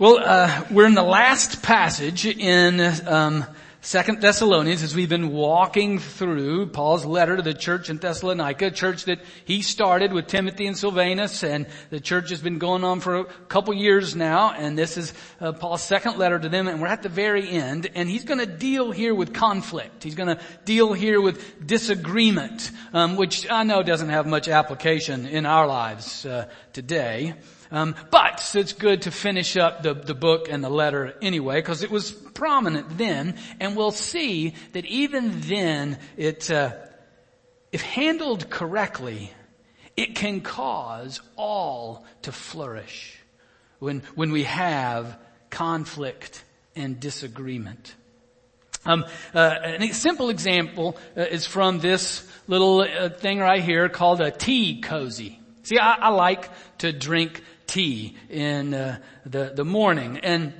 Well, uh, we're in the last passage in um, Second Thessalonians as we've been walking through Paul's letter to the church in Thessalonica, a church that he started with Timothy and Silvanus, and the church has been going on for a couple years now, and this is uh, Paul's second letter to them, and we're at the very end, and he's going to deal here with conflict. He's going to deal here with disagreement, um, which I know doesn't have much application in our lives uh, today. Um, but it's good to finish up the, the book and the letter anyway, because it was prominent then, and we'll see that even then, it, uh, if handled correctly, it can cause all to flourish when when we have conflict and disagreement. Um, uh, a simple example uh, is from this little uh, thing right here called a tea cozy. See, I, I like to drink tea in uh, the, the morning. And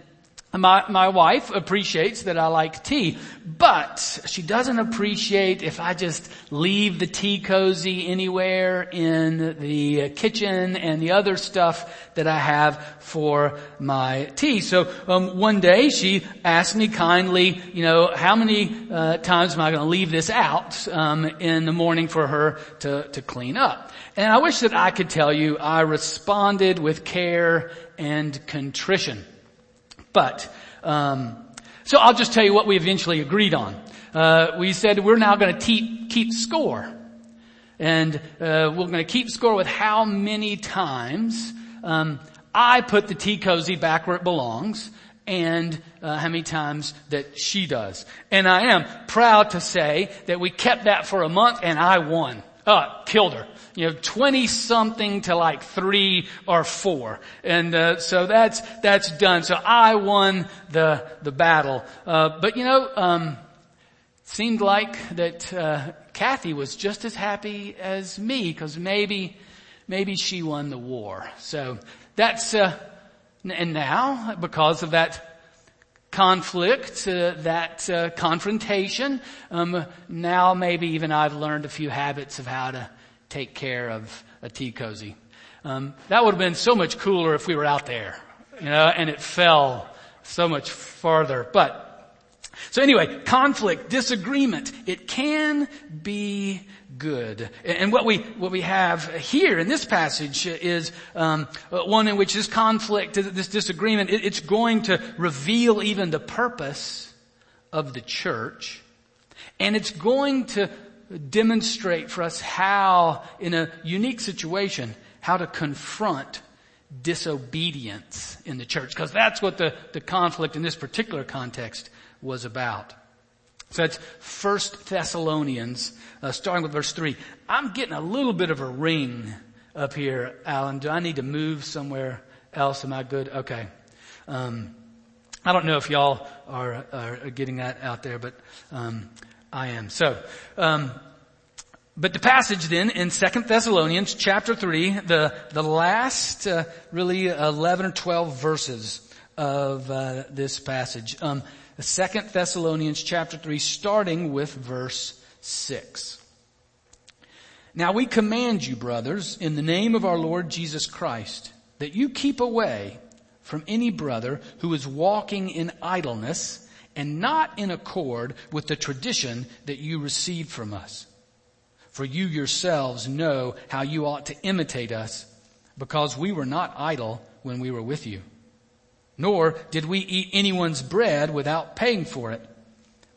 my, my wife appreciates that I like tea, but she doesn't appreciate if I just leave the tea cozy anywhere in the kitchen and the other stuff that I have for my tea. So um, one day she asked me kindly, you know, how many uh, times am I going to leave this out um, in the morning for her to to clean up? And I wish that I could tell you I responded with care and contrition. But, um, so I'll just tell you what we eventually agreed on. Uh, we said we're now going to keep, keep score. And uh, we're going to keep score with how many times um, I put the tea cozy back where it belongs and uh, how many times that she does. And I am proud to say that we kept that for a month and I won. Uh, killed her you know, 20 something to like three or four. And, uh, so that's, that's done. So I won the, the battle. Uh, but you know, um, seemed like that, uh, Kathy was just as happy as me because maybe, maybe she won the war. So that's, uh, and now because of that conflict, uh, that uh, confrontation. Um, now maybe even I've learned a few habits of how to take care of a tea cozy. Um, that would have been so much cooler if we were out there, you know, and it fell so much farther. But so anyway, conflict, disagreement, it can be good. And what we what we have here in this passage is um, one in which this conflict, this disagreement, it, it's going to reveal even the purpose of the church, and it's going to demonstrate for us how, in a unique situation, how to confront disobedience in the church. Because that's what the, the conflict in this particular context was about. So that's First Thessalonians, uh, starting with verse 3. I'm getting a little bit of a ring up here, Alan. Do I need to move somewhere else? Am I good? Okay. Um, I don't know if y'all are, are getting that out there, but um, I am. So, um, but the passage then in Second Thessalonians chapter 3, the, the last uh, really 11 or 12 verses of uh, this passage. Um, Second Thessalonians chapter 3 starting with verse 6. Now we command you, brothers, in the name of our Lord Jesus Christ, that you keep away from any brother who is walking in idleness and not in accord with the tradition that you received from us. For you yourselves know how you ought to imitate us, because we were not idle when we were with you. Nor did we eat anyone's bread without paying for it,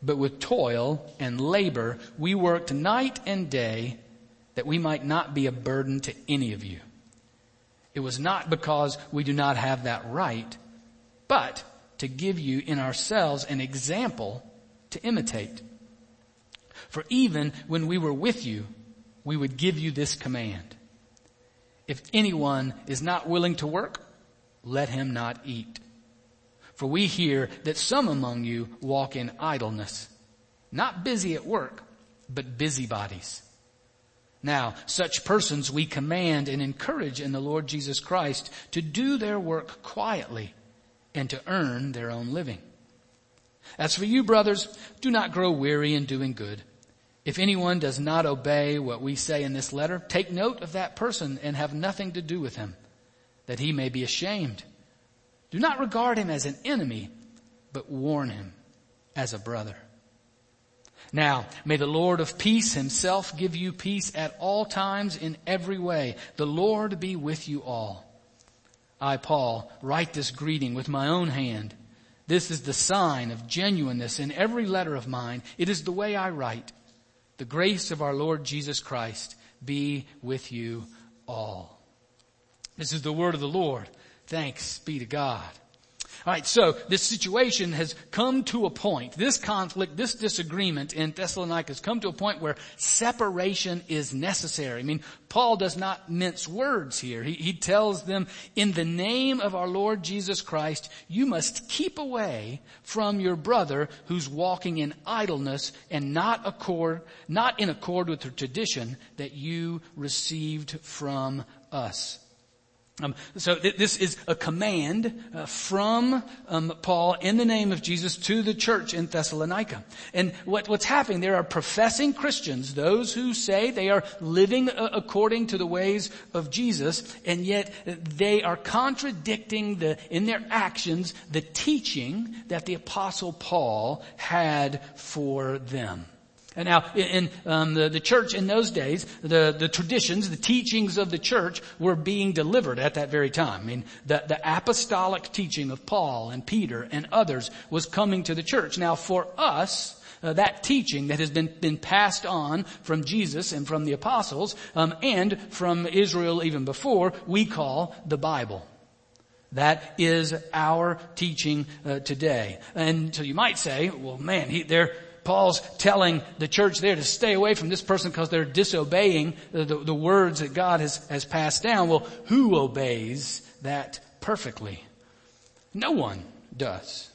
but with toil and labor we worked night and day that we might not be a burden to any of you. It was not because we do not have that right, but to give you in ourselves an example to imitate. For even when we were with you, we would give you this command. If anyone is not willing to work, let him not eat. For we hear that some among you walk in idleness, not busy at work, but busybodies. Now, such persons we command and encourage in the Lord Jesus Christ to do their work quietly and to earn their own living. As for you brothers, do not grow weary in doing good. If anyone does not obey what we say in this letter, take note of that person and have nothing to do with him, that he may be ashamed. Do not regard him as an enemy, but warn him as a brother. Now, may the Lord of peace himself give you peace at all times in every way. The Lord be with you all. I, Paul, write this greeting with my own hand. This is the sign of genuineness in every letter of mine. It is the way I write. The grace of our Lord Jesus Christ be with you all. This is the word of the Lord. Thanks be to God. Alright, so this situation has come to a point, this conflict, this disagreement in Thessalonica has come to a point where separation is necessary. I mean, Paul does not mince words here. He, he tells them, in the name of our Lord Jesus Christ, you must keep away from your brother who's walking in idleness and not accord, not in accord with the tradition that you received from us. Um, so th- this is a command uh, from um, Paul in the name of Jesus to the church in Thessalonica. And what, what's happening? There are professing Christians, those who say they are living uh, according to the ways of Jesus, and yet they are contradicting the in their actions the teaching that the apostle Paul had for them. And now, in um, the, the church in those days, the, the traditions, the teachings of the church were being delivered at that very time. I mean, the, the apostolic teaching of Paul and Peter and others was coming to the church. Now, for us, uh, that teaching that has been, been passed on from Jesus and from the apostles, um, and from Israel even before, we call the Bible. That is our teaching uh, today. And so you might say, well, man, he, they're Paul's telling the church there to stay away from this person because they're disobeying the, the, the words that God has, has passed down. Well, who obeys that perfectly? No one does.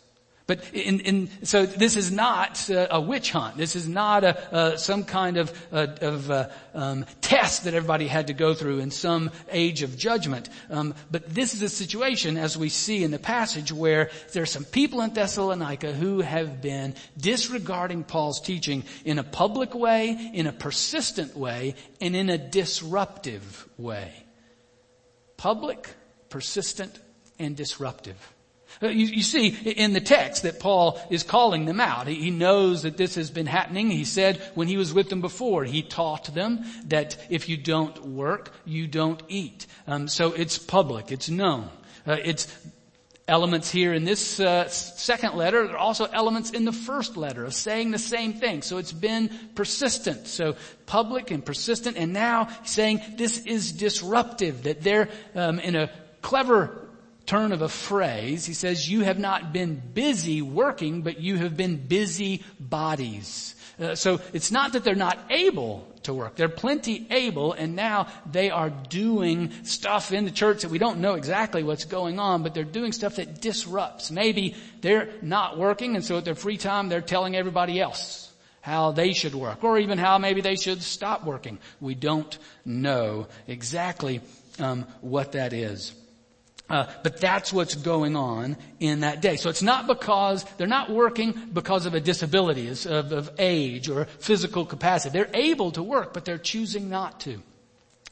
But in, in, so this is not uh, a witch hunt. This is not a, uh, some kind of, uh, of uh, um, test that everybody had to go through in some age of judgment. Um, but this is a situation, as we see in the passage, where there are some people in Thessalonica who have been disregarding Paul's teaching in a public way, in a persistent way, and in a disruptive way. Public, persistent, and disruptive. Uh, you, you, see in the text that Paul is calling them out. He, knows that this has been happening. He said when he was with them before, he taught them that if you don't work, you don't eat. Um, so it's public. It's known. Uh, it's elements here in this uh, second letter. There are also elements in the first letter of saying the same thing. So it's been persistent. So public and persistent. And now saying this is disruptive. That they're um, in a clever turn of a phrase. He says, you have not been busy working, but you have been busy bodies. Uh, so it's not that they're not able to work. They're plenty able and now they are doing stuff in the church that we don't know exactly what's going on, but they're doing stuff that disrupts. Maybe they're not working and so at their free time they're telling everybody else how they should work or even how maybe they should stop working. We don't know exactly um, what that is. Uh, but that's what's going on in that day. So it's not because they're not working because of a disability, of, of age or physical capacity. They're able to work, but they're choosing not to.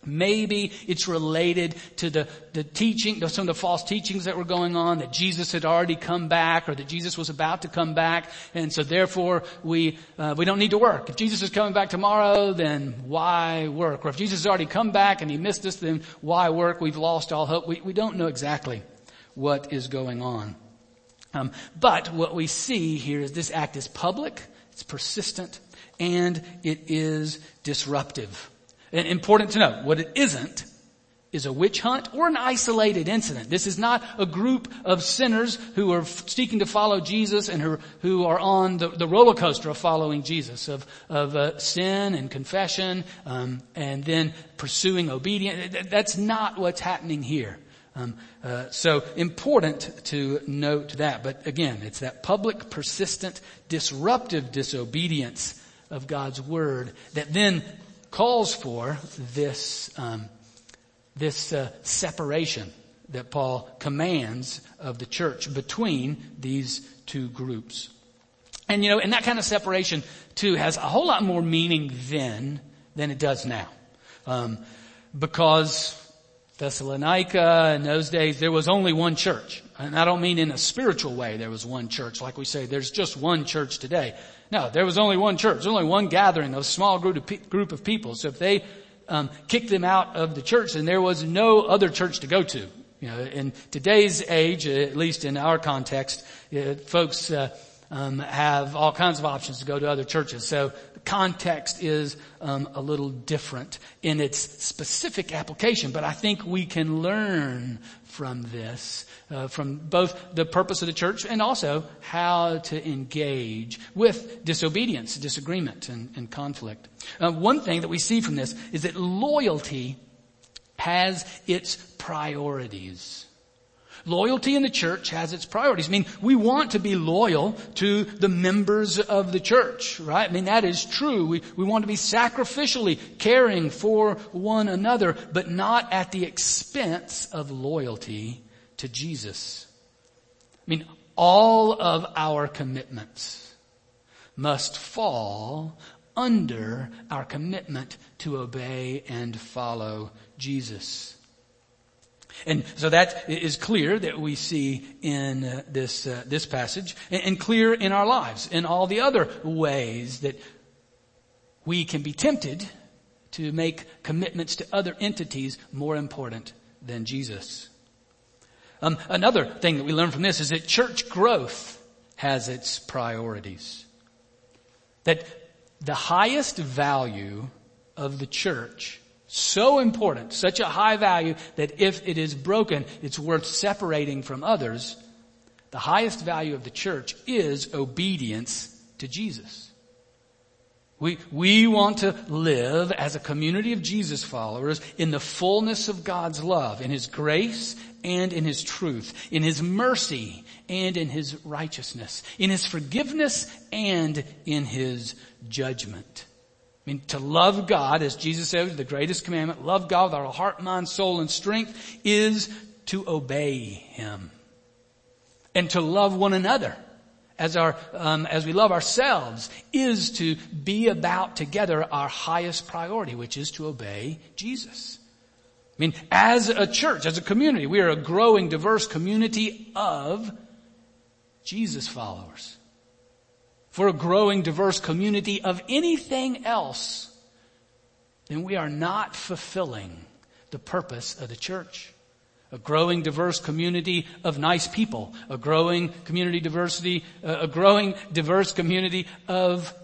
Maybe it's related to the, the teaching, some of the false teachings that were going on, that Jesus had already come back or that Jesus was about to come back. And so therefore we, uh, we don't need to work. If Jesus is coming back tomorrow, then why work? Or if Jesus has already come back and he missed us, then why work? We've lost all hope. We, we don't know exactly what is going on. Um, but what we see here is this act is public, it's persistent, and it is disruptive. Important to note, what it isn't is a witch hunt or an isolated incident. This is not a group of sinners who are seeking to follow Jesus and who, who are on the, the roller coaster of following Jesus, of, of uh, sin and confession, um, and then pursuing obedience. That's not what's happening here. Um, uh, so important to note that. But again, it's that public, persistent, disruptive disobedience of God's word that then calls for this um, this uh, separation that Paul commands of the church between these two groups. And you know, and that kind of separation too has a whole lot more meaning then than it does now, um, because Thessalonica in those days, there was only one church. And I don't mean in a spiritual way there was one church, like we say there's just one church today. No, there was only one church, only one gathering, a small group of, pe- group of people. So if they um, kicked them out of the church, then there was no other church to go to. You know, in today's age, at least in our context, uh, folks uh, um, have all kinds of options to go to other churches. So context is um, a little different in its specific application, but I think we can learn from this, uh, from both the purpose of the church and also how to engage with disobedience, disagreement, and, and conflict. Uh, one thing that we see from this is that loyalty has its priorities. Loyalty in the church has its priorities. I mean, we want to be loyal to the members of the church, right? I mean, that is true. We, we want to be sacrificially caring for one another, but not at the expense of loyalty to Jesus. I mean, all of our commitments must fall under our commitment to obey and follow Jesus. And so that is clear that we see in uh, this uh, this passage, and, clear in our lives, in all the other ways that we can be tempted to make commitments to other entities more important than Jesus. Um, another thing that we learn from this is that church growth has its priorities. That the highest value of the church so important, such a high value that if it is broken, it's worth separating from others. The highest value of the church is obedience to Jesus. We, we want to live as a community of Jesus followers in the fullness of God's love, in His grace and in His truth, in His mercy and in His righteousness, in His forgiveness and in His judgment. I mean, to love God, as Jesus said, the greatest commandment, love God with our heart, mind, soul, and strength, is to obey Him. And to love one another as our, um, as we love ourselves is to be about together our highest priority, which is to obey Jesus. I mean, as a church, as a community, we are a growing, diverse community of Jesus followers for a growing diverse community of anything else, then we are not fulfilling the purpose of the church. A growing diverse community of nice people, a growing community diversity, uh, a growing diverse community of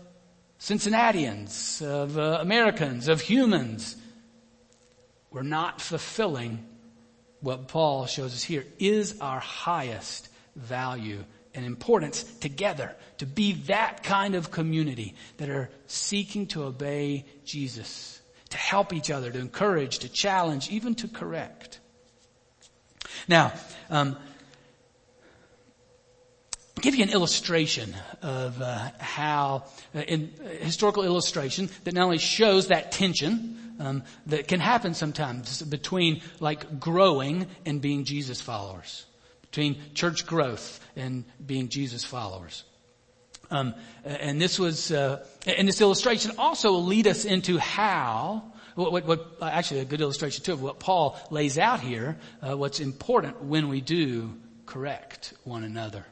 Cincinnatians, of uh, Americans, of humans. We're not fulfilling what Paul shows us here is our highest value and importance together to be that kind of community that are seeking to obey Jesus, to help each other, to encourage, to challenge, even to correct. Now, um, give you an illustration of uh, how, uh, in uh, historical illustration that not only shows that tension um, that can happen sometimes between like growing and being Jesus followers between church growth and being Jesus followers. Um, and this was, uh, and this illustration also will lead us into how, what, what, what, actually a good illustration too of what Paul lays out here, uh, what's important when we do correct one another.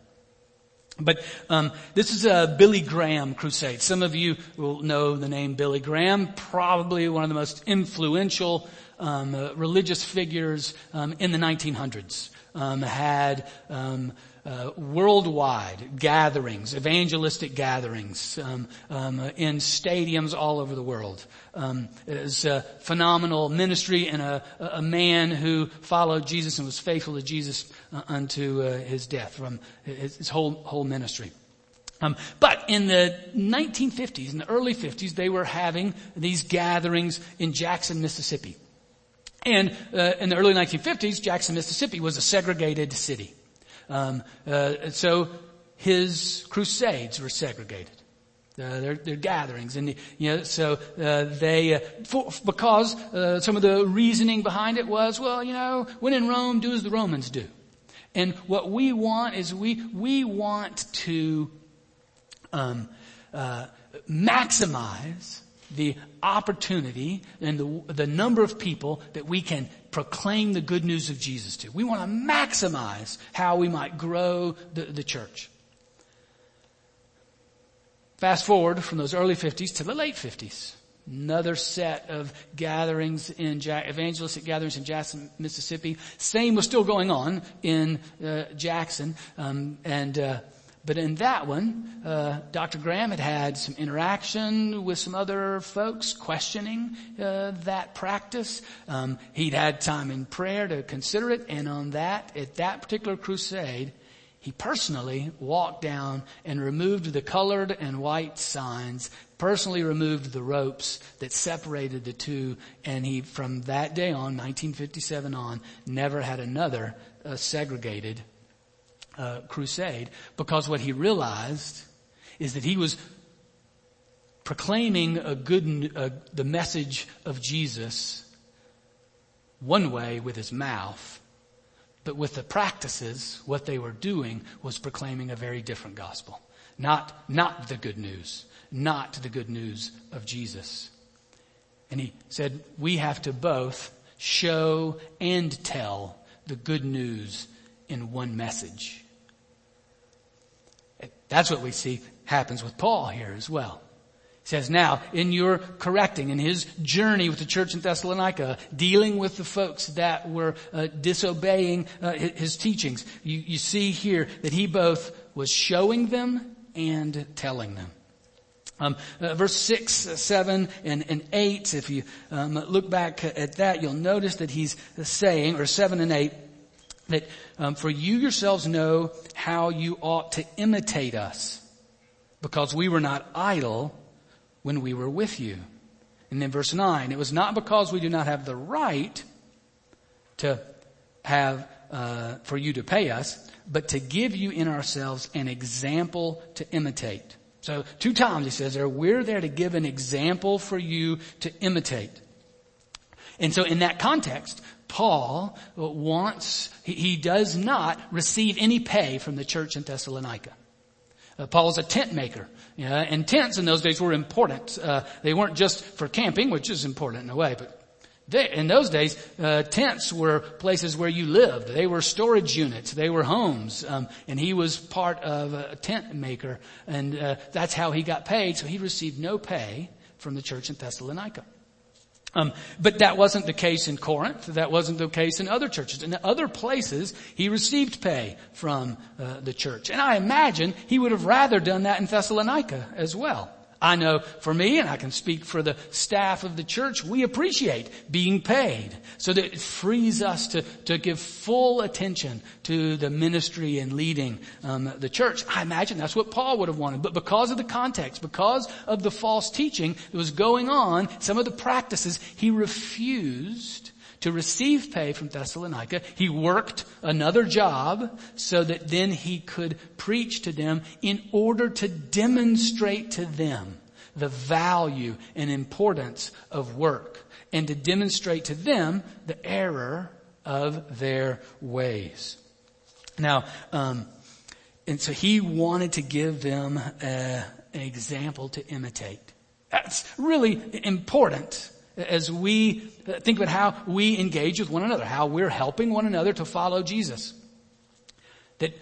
But um, this is a Billy Graham crusade. Some of you will know the name Billy Graham, probably one of the most influential um, uh, religious figures um, in the 1900s um, had um, uh, worldwide gatherings, evangelistic gatherings um, um, in stadiums all over the world. Um, it was a phenomenal ministry and a, a, man who followed Jesus and was faithful to Jesus uh, unto uh, his death from his, his whole whole ministry. Um, but in the 1950s, in the early 50s, they were having these gatherings in Jackson, Mississippi. And uh, in the early 1950s, Jackson, Mississippi was a segregated city. Um, uh, so his crusades were segregated. Uh, their, their, gatherings, and you know, so uh, they uh, for, because uh, some of the reasoning behind it was, well, you know, when in Rome, do as the Romans do. And what we want is we we want to um, uh, maximize the opportunity and the, the number of people that we can proclaim the good news of Jesus to. We want to maximize how we might grow the, the church. Fast forward from those early 50s to the late 50s. Another set of gatherings in evangelistic gatherings in Jackson, Mississippi. Same was still going on in uh, Jackson, um, and uh, but in that one, uh, Dr. Graham had had some interaction with some other folks questioning uh, that practice. Um, he'd had time in prayer to consider it, and on that, at that particular crusade, he personally walked down and removed the colored and white signs, personally removed the ropes that separated the two, and he, from that day on, 1957 on, never had another uh, segregated uh, crusade because what he realized is that he was proclaiming a good, uh, the message of Jesus one way with his mouth but with the practices, what they were doing was proclaiming a very different gospel. Not, not the good news. Not the good news of Jesus. And he said, we have to both show and tell the good news in one message. That's what we see happens with Paul here as well He says now, in your correcting, in his journey with the church in Thessalonica, dealing with the folks that were uh, disobeying uh, his teachings, you, you see here that he both was showing them and telling them. Um, uh, verse 6, 7, and, and 8, if you um, look back at that, you'll notice that he's saying, or 7 and 8, that um, for you yourselves know how you ought to imitate us, because we were not idle, when we were with you. And then verse 9, it was not because we do not have the right to have, uh, for you to pay us, but to give you in ourselves an example to imitate. So two times he says there, we're there to give an example for you to imitate. And so in that context, Paul wants, he does not receive any pay from the church in Thessalonica. Uh, Paul's a tent maker. and tents in those days were important. Uh, they weren't just for camping, which is important in a way, but they, in those days, uh, tents were places where you lived. They were storage units. They were homes. Um, and he was part of a tent maker, and uh, that's how he got paid. So he received no pay from the church in Thessalonica. Um, but that wasn't the case in Corinth. That wasn't the case in other churches. In other places, he received pay from uh, the church, and I imagine he would have rather done that in Thessalonica as well. I know for me, and I can speak for the staff of the church, we appreciate being paid so that it frees us to, to give full attention to the ministry and leading um, the church. I imagine that's what Paul would have wanted. But because of the context, because of the false teaching that was going on, some of the practices, he refused to receive pay from Thessalonica. He worked another job so that then he could preach to them in order to demonstrate to them the value and importance of work and to demonstrate to them the error of their ways. Now, um, and so he wanted to give them a, an example to imitate. That's really important as we think about how we engage with one another, how we're helping one another to follow Jesus. That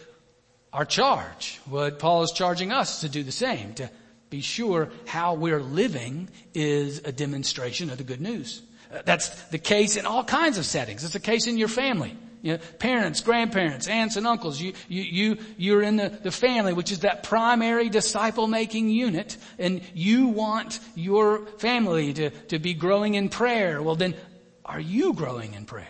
our charge, what Paul is charging us to do the same, to be sure how we're living is a demonstration of the good news. That's the case in all kinds of settings. It's the case in your family. You know, parents, grandparents, aunts and uncles, you, you, you, you're in the, the family, which is that primary disciple making unit, and you want your family to, to be growing in prayer. Well then, are you growing in prayer?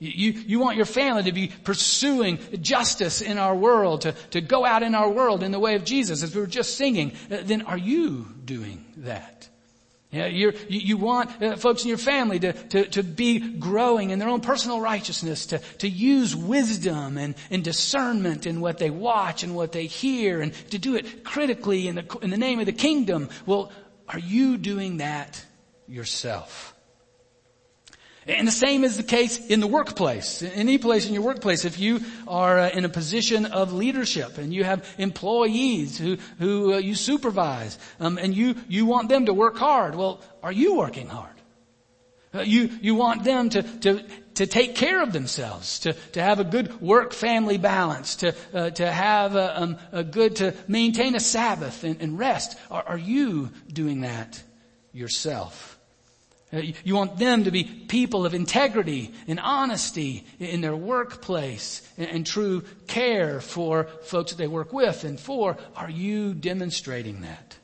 You, you want your family to be pursuing justice in our world, to, to go out in our world in the way of Jesus, as we were just singing. Then are you doing that? Yeah, you you want uh, folks in your family to, to, to be growing in their own personal righteousness, to, to use wisdom and, and discernment in what they watch and what they hear, and to do it critically in the, in the name of the kingdom. Well, are you doing that yourself? And the same is the case in the workplace. Any place in your workplace, if you are uh, in a position of leadership and you have employees who, who uh, you supervise, um, and you, you want them to work hard, well, are you working hard? Uh, you, you want them to, to, to take care of themselves, to, to have a good work-family balance, to, uh, to have a, um, a, good, to maintain a Sabbath and, and rest. Are, are you doing that yourself? Uh, you want them to be people of integrity and honesty in their workplace and, true care for folks that they work with and for. Are you demonstrating that?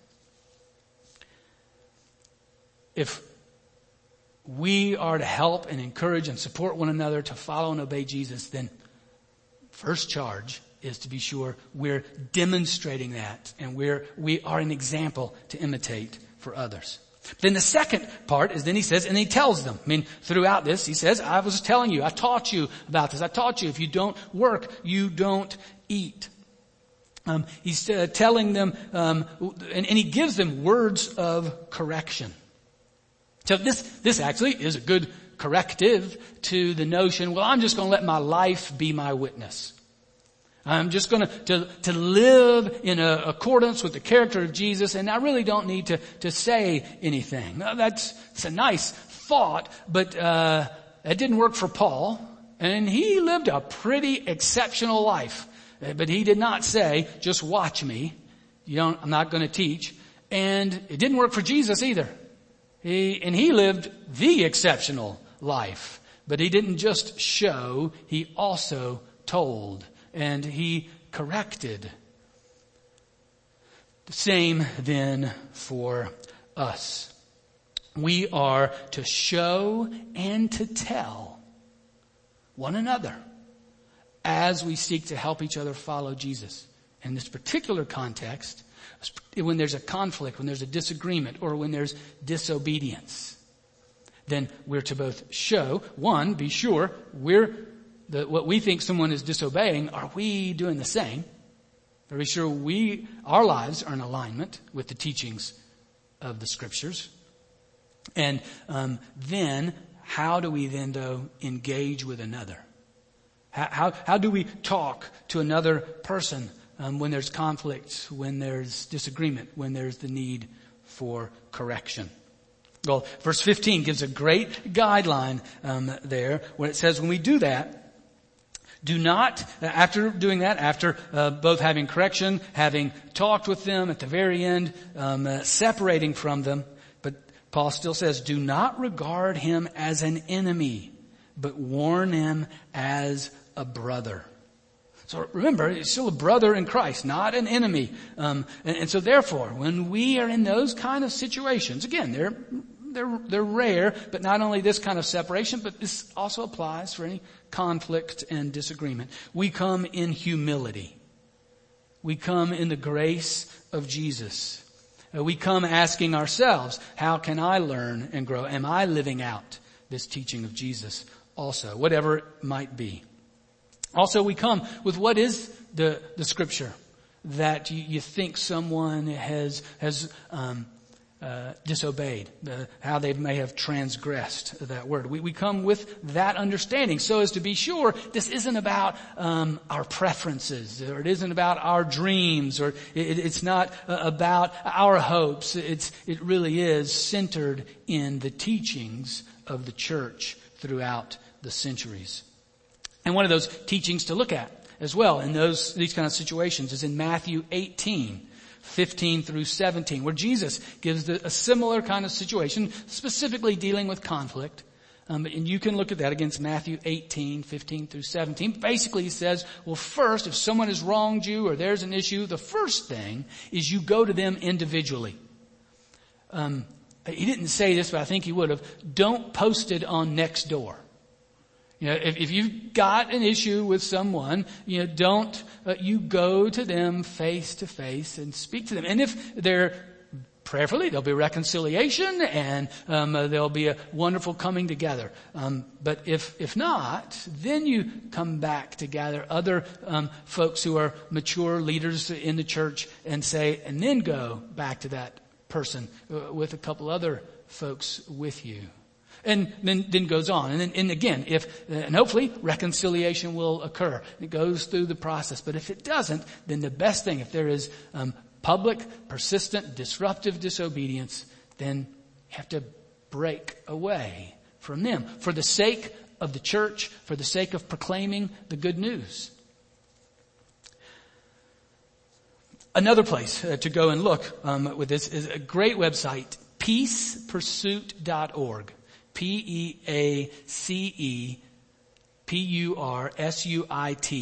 If we are to help and encourage and support one another to follow and obey Jesus, then first charge is to be sure we're demonstrating that and we're, we are an example to imitate for others. Then the second part is then he says, and he tells them. I mean, throughout this, he says, I was telling you, I taught you about this. I taught you if you don't work, you don't eat. Um, he's uh, telling them, um, and, and he gives them words of correction. So this, this actually is a good corrective to the notion, well, I'm just going to let my life be my witness. I'm just going to, to live in a, accordance with the character of Jesus and I really don't need to, to say anything. Now, that's, a nice thought, but, uh, it didn't work for Paul and he lived a pretty exceptional life. Uh, but he did not say, just watch me. You don't, I'm not going to teach. And it didn't work for Jesus either. He, and he lived the exceptional life. But he didn't just show, he also told and he corrected. The same then for us. We are to show and to tell one another as we seek to help each other follow Jesus. In this particular context, when there's a conflict, when there's a disagreement, or when there's disobedience, then we're to both show, one, be sure we're the, what we think someone is disobeying, are we doing the same? Are we sure we, our lives are in alignment with the teachings of the scriptures? And um, then, how do we then, though, engage with another? How, how, how do we talk to another person um, when there's conflict, when there's disagreement, when there's the need for correction? Well, verse 15 gives a great guideline um, there when it says when we do that, do not, after doing that, after uh, both having correction, having talked with them at the very end, um, uh, separating from them, but Paul still says, do not regard him as an enemy, but warn him as a brother. So remember, he's still a brother in Christ, not an enemy. Um, and, and so therefore, when we are in those kind of situations, again, they're they're, they're rare, but not only this kind of separation, but this also applies for any conflict and disagreement. We come in humility. We come in the grace of Jesus. Uh, we come asking ourselves, how can I learn and grow? Am I living out this teaching of Jesus also? Whatever it might be. Also, we come with what is the, the scripture that you, you think someone has, has, um, uh, disobeyed, uh, how they may have transgressed that word. We, we come with that understanding so as to be sure this isn't about um, our preferences, or it isn't about our dreams, or it, it's not uh, about our hopes. It's, it really is centered in the teachings of the church throughout the centuries. And one of those teachings to look at as well in those, these kind of situations is in Matthew 18 15 through 17, where Jesus gives the, a similar kind of situation, specifically dealing with conflict. Um, and you can look at that against Matthew 18, 15 through 17. Basically, he says, well, first, if someone has wronged you or there's an issue, the first thing is you go to them individually. Um, he didn't say this, but I think he would have. Don't post it on Nextdoor. You know, if, if you've got an issue with someone, you know, don't, uh, you go to them face to face and speak to them. And if they're prayerfully, there'll be reconciliation and um, uh, there'll be a wonderful coming together. Um, but if if not, then you come back to gather other um, folks who are mature leaders in the church and say, and then go back to that person uh, with a couple other folks with you. And then, then goes on. And then, and again, if, and hopefully reconciliation will occur. It goes through the process. But if it doesn't, then the best thing, if there is, um, public, persistent, disruptive disobedience, then you have to break away from them for the sake of the church, for the sake of proclaiming the good news. Another place uh, to go and look um, with this is a great website, peacepursuit.org. P-E-A-C-E P-U-R-S-U-I-T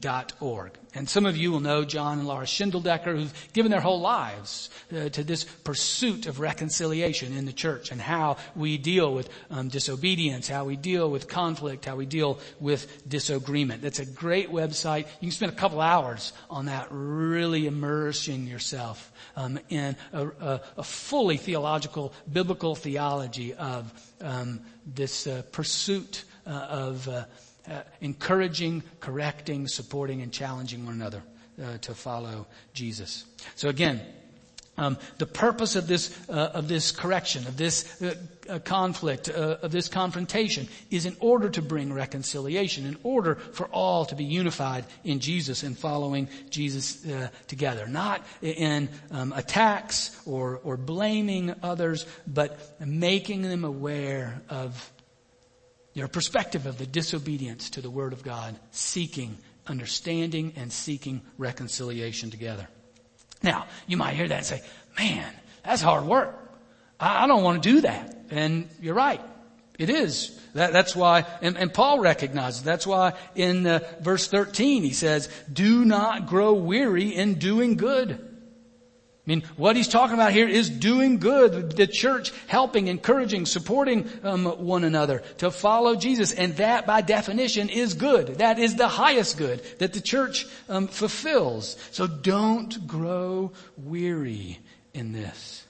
dot org. And some of you will know John and Laura Schindeldecker who've given their whole lives uh, to this pursuit of reconciliation in the church and how we deal with um, disobedience, how we deal with conflict, how we deal with disagreement. That's a great website. You can spend a couple hours on that really immersing yourself um, in a, a, a, fully theological, biblical theology of um, this uh, pursuit uh, of uh, encouraging, correcting, supporting, and challenging one another uh, to follow Jesus. So again, um, the purpose of this uh, of this correction, of this uh, uh, conflict, uh, of this confrontation, is in order to bring reconciliation, in order for all to be unified in Jesus and following Jesus uh, together, not in um, attacks or or blaming others, but making them aware of your perspective of the disobedience to the Word of God, seeking understanding and seeking reconciliation together. Now, you might hear that and say, man, that's hard work. I, I don't want to do that. And you're right. It is. That, that's why, and, and, Paul recognizes, that's why in uh, verse 13 he says, do not grow weary in doing good. I mean, what he's talking about here is doing good. The church helping, encouraging, supporting um, one another to follow Jesus, and that, by definition, is good. That is the highest good that the church um, fulfills. So don't grow weary in this.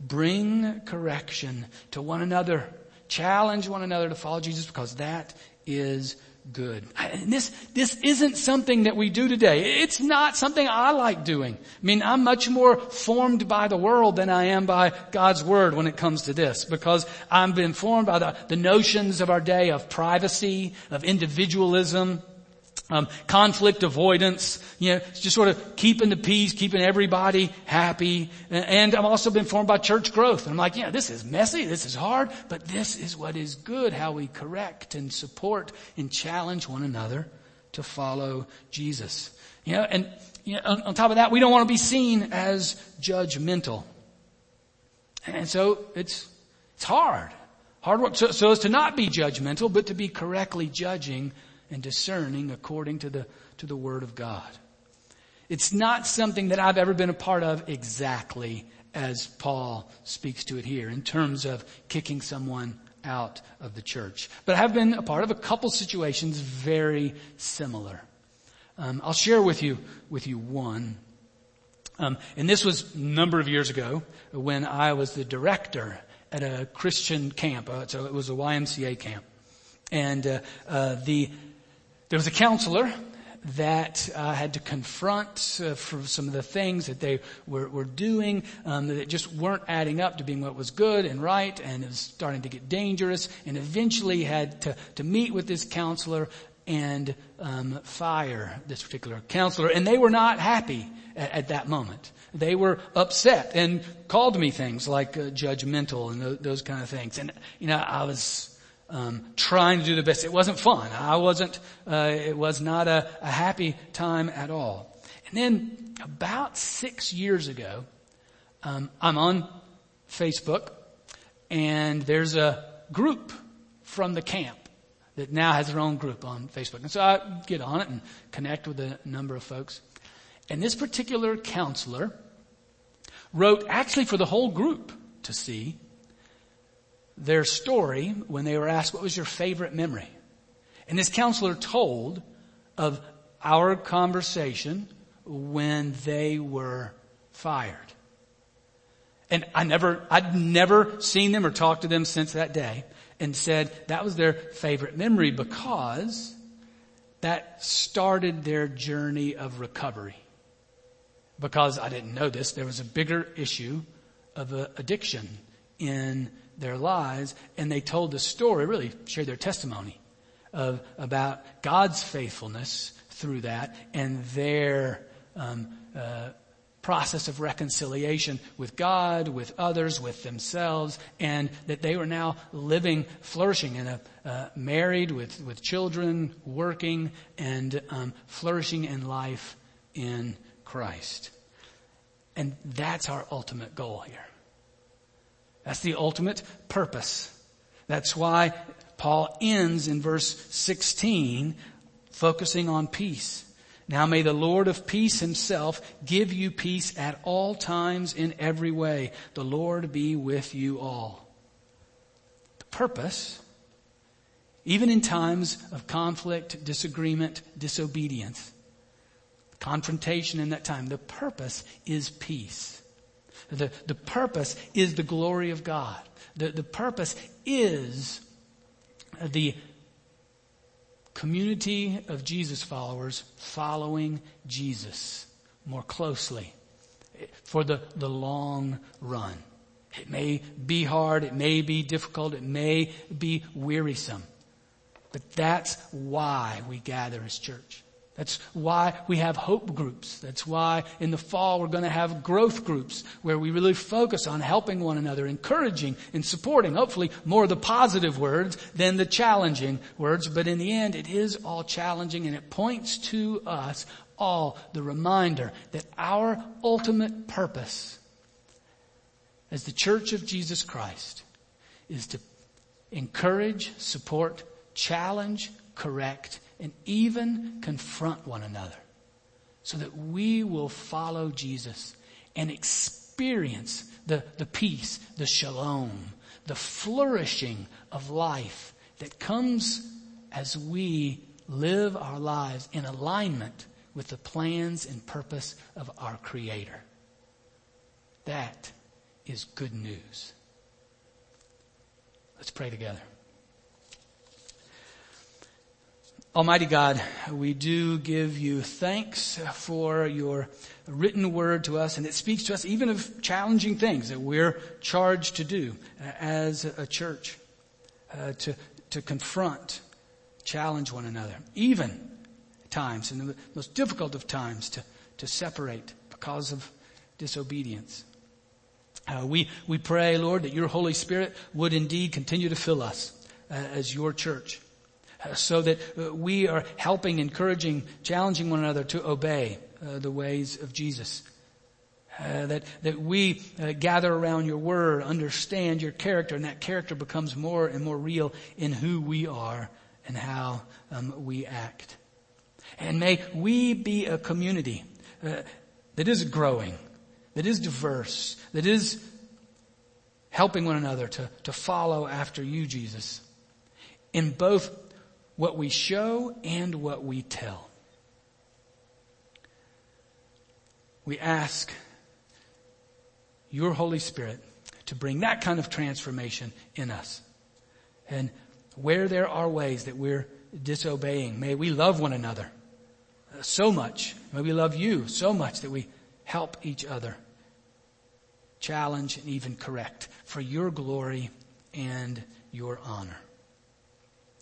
Bring correction to one another. Challenge one another to follow Jesus because that is good. And this, this isn't something that we do today. It's not something I like doing. I mean, I'm much more formed by the world than I am by God's Word when it comes to this because I've been formed by the, the notions of our day of privacy, of individualism, um, conflict avoidance, you know, just sort of keeping the peace, keeping everybody happy. And I've also been formed by church growth. And I'm like, yeah, this is messy, this is hard, but this is what is good, how we correct and support and challenge one another to follow Jesus. You know, and you know, on, on top of that, we don't want to be seen as judgmental. And so it's, it's hard. Hard work. So, so as to not be judgmental, but to be correctly judging and discerning according to the, to the Word of God. It's not something that I've ever been a part of exactly as Paul speaks to it here in terms of kicking someone out of the church. But I have been a part of a couple situations very similar. Um, I'll share with you, with you one. Um, and this was a number of years ago when I was the director at a Christian camp. Uh, so it was a YMCA camp. And uh, uh, the there was a counselor that uh, had to confront uh, for some of the things that they were, were doing um, that just weren't adding up to being what was good and right and it was starting to get dangerous and eventually had to, to meet with this counselor and um, fire this particular counselor. And they were not happy at, at, that moment. They were upset and called me things like uh, judgmental and th- those kind of things. And you know i was um, trying to do the best. It wasn't fun. I wasn't. Uh, it was not a, a, happy time at all. And then about six years ago, um, I'm on Facebook, and there's a group from the camp that now has their own group on Facebook. And so I get on it and connect with a number of folks. And this particular counselor wrote actually for the whole group to see their story when they were asked, what was your favorite memory? And this counselor told of our conversation when they were fired. And I never, I'd never seen them or talked to them since that day and said that was their favorite memory because that started their journey of recovery. Because I didn't know this, there was a bigger issue of addiction in their lives and they told the story, really shared their testimony of, about God's faithfulness through that and their um, uh, process of reconciliation with God, with others, with themselves, and that they were now living, flourishing in a uh, married with with children, working and um, flourishing in life in Christ. And that's our ultimate goal here. That's the ultimate purpose. That's why Paul ends in verse 16 focusing on peace. Now may the Lord of peace himself give you peace at all times in every way. The Lord be with you all. The purpose, even in times of conflict, disagreement, disobedience, confrontation in that time, the purpose is peace. The, the purpose is the glory of God. The, the purpose is the community of Jesus followers following Jesus more closely for the, the long run. It may be hard, it may be difficult, it may be wearisome, but that's why we gather as church. That's why we have hope groups. That's why in the fall we're going to have growth groups where we really focus on helping one another, encouraging and supporting, hopefully more the positive words than the challenging words. But in the end, it is all challenging and it points to us all the reminder that our ultimate purpose as the church of Jesus Christ is to encourage, support, challenge, correct, and even confront one another so that we will follow Jesus and experience the, the peace, the shalom, the flourishing of life that comes as we live our lives in alignment with the plans and purpose of our Creator. That is good news. Let's pray together. Almighty God, we do give you thanks for your written word to us and it speaks to us even of challenging things that we're charged to do as a church, uh, to, to confront, challenge one another, even times, in the most difficult of times, to, to separate because of disobedience. Uh, we, we pray, Lord, that your Holy Spirit would indeed continue to fill us uh, as your church so that uh, we are helping, encouraging, challenging one another to obey uh, the ways of Jesus. Uh, that that we uh, gather around your word, understand your character, and that character becomes more and more real in who we are and how um, we act. And may we be a community uh, that is growing, that is diverse, that is helping one another to, to follow after you, Jesus, in both what we show and what we tell. We ask your Holy Spirit to bring that kind of transformation in us. And where there are ways that we're disobeying, may we love one another so much. May we love you so much that we help each other challenge and even correct for your glory and your honor.